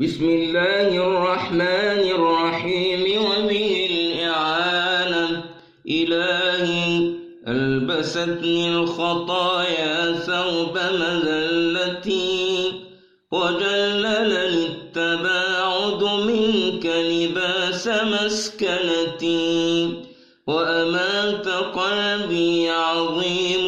بسم الله الرحمن الرحيم وبه الإعانة. إلهي ألبستني الخطايا ثوب مذلتي وجللني التباعد منك لباس مسكنتي. وأمات قلبي عظيم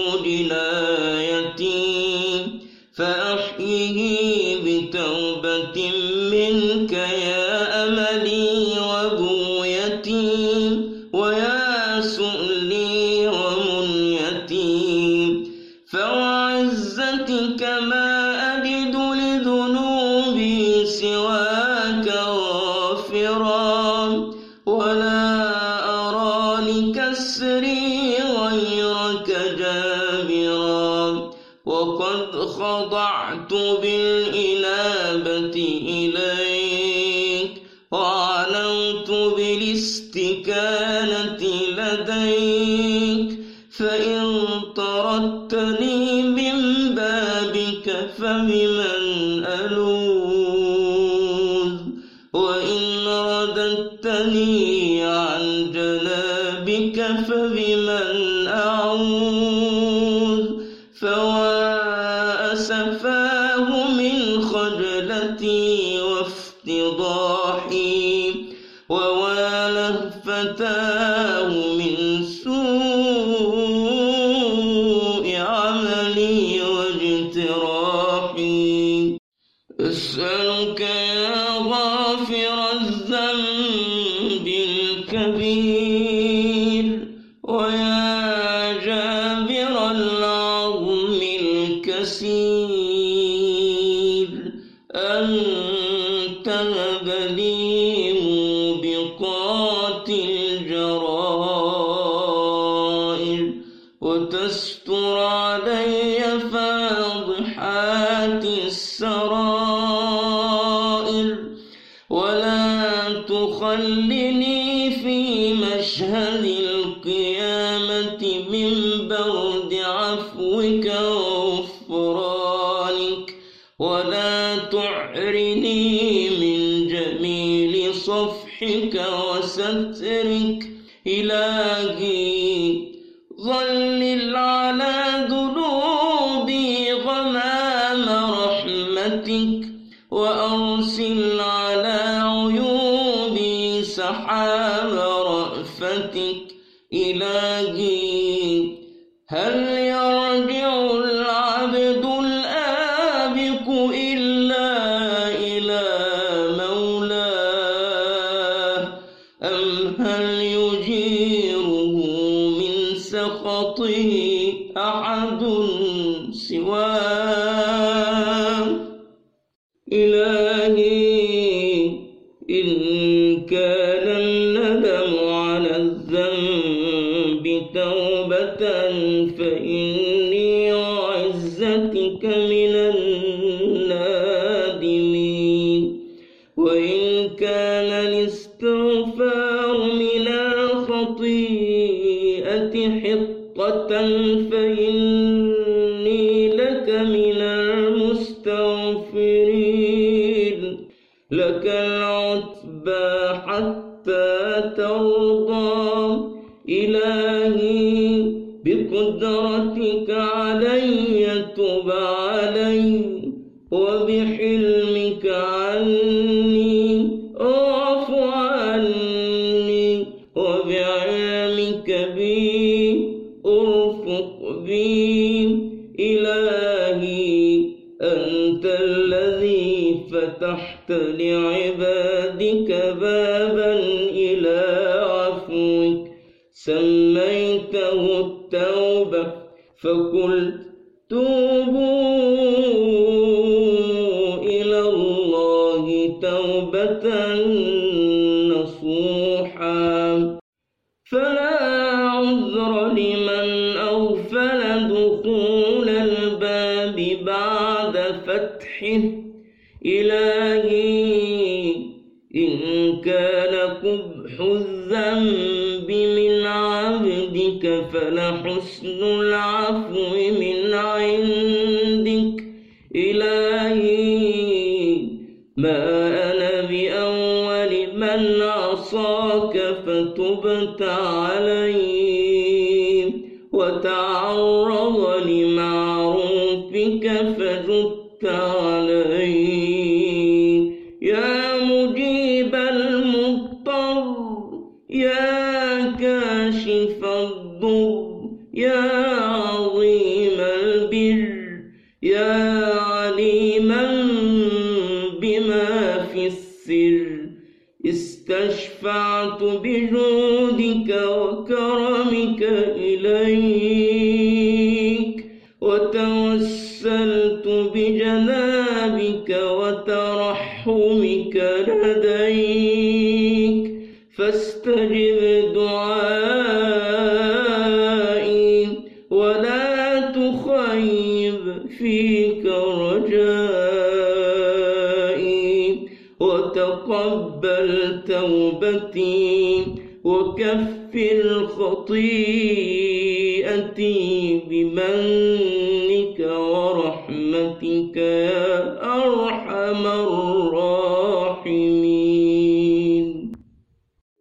غافرا ولا أرى لكسري غيرك جابرا. وقد خضعت بالإنابة إليك. وعلمت بالاستكانة لديك. فإن طردتني من بابك فبمن أعوذ فوا أسفاه من خجلتي وافتضاحي وواله فتاه من سوء عملي واجتراحي. أسألك يا غافر الذنب الكبير. تخلني في مشهد القيامة من برد عفوك وسترك إلهي. ظلل على ذنوبي غمام رحمتك وأرسل على عيوبي سحاب رأفتك. إلهي أحد سواه إلهي إن كان الندم على الذنب توبة فإني وعزتك من النادمين. وإن كان الاستغفار حطة فإني لك من المستغفرين. لك العتبى حتى ترضى. إلهي بقدرتك علي تب علي وبحلمك عني بي إلهي أنت الذي فتحت لعبادك بابا إلى عفوك. سميته التوبة فقلت توبوا. إلهي إن كان قبح الذنب من عبدك فلحسن العفو من عندك. إلهي ما أنا بأول من عصاك فتبت علي وتعرض لمعروفك فجدت كاشف الضر. يا عظيم البر. يا عليما بما في السر. استشفعت بجودك وكرمك إليك. وتوسلت بجنابك وترحمك لديك. فاستجب دعائي تخيب فيك رجائي وتقبل توبتي وكفر خطيئتي بمنك ورحمتك.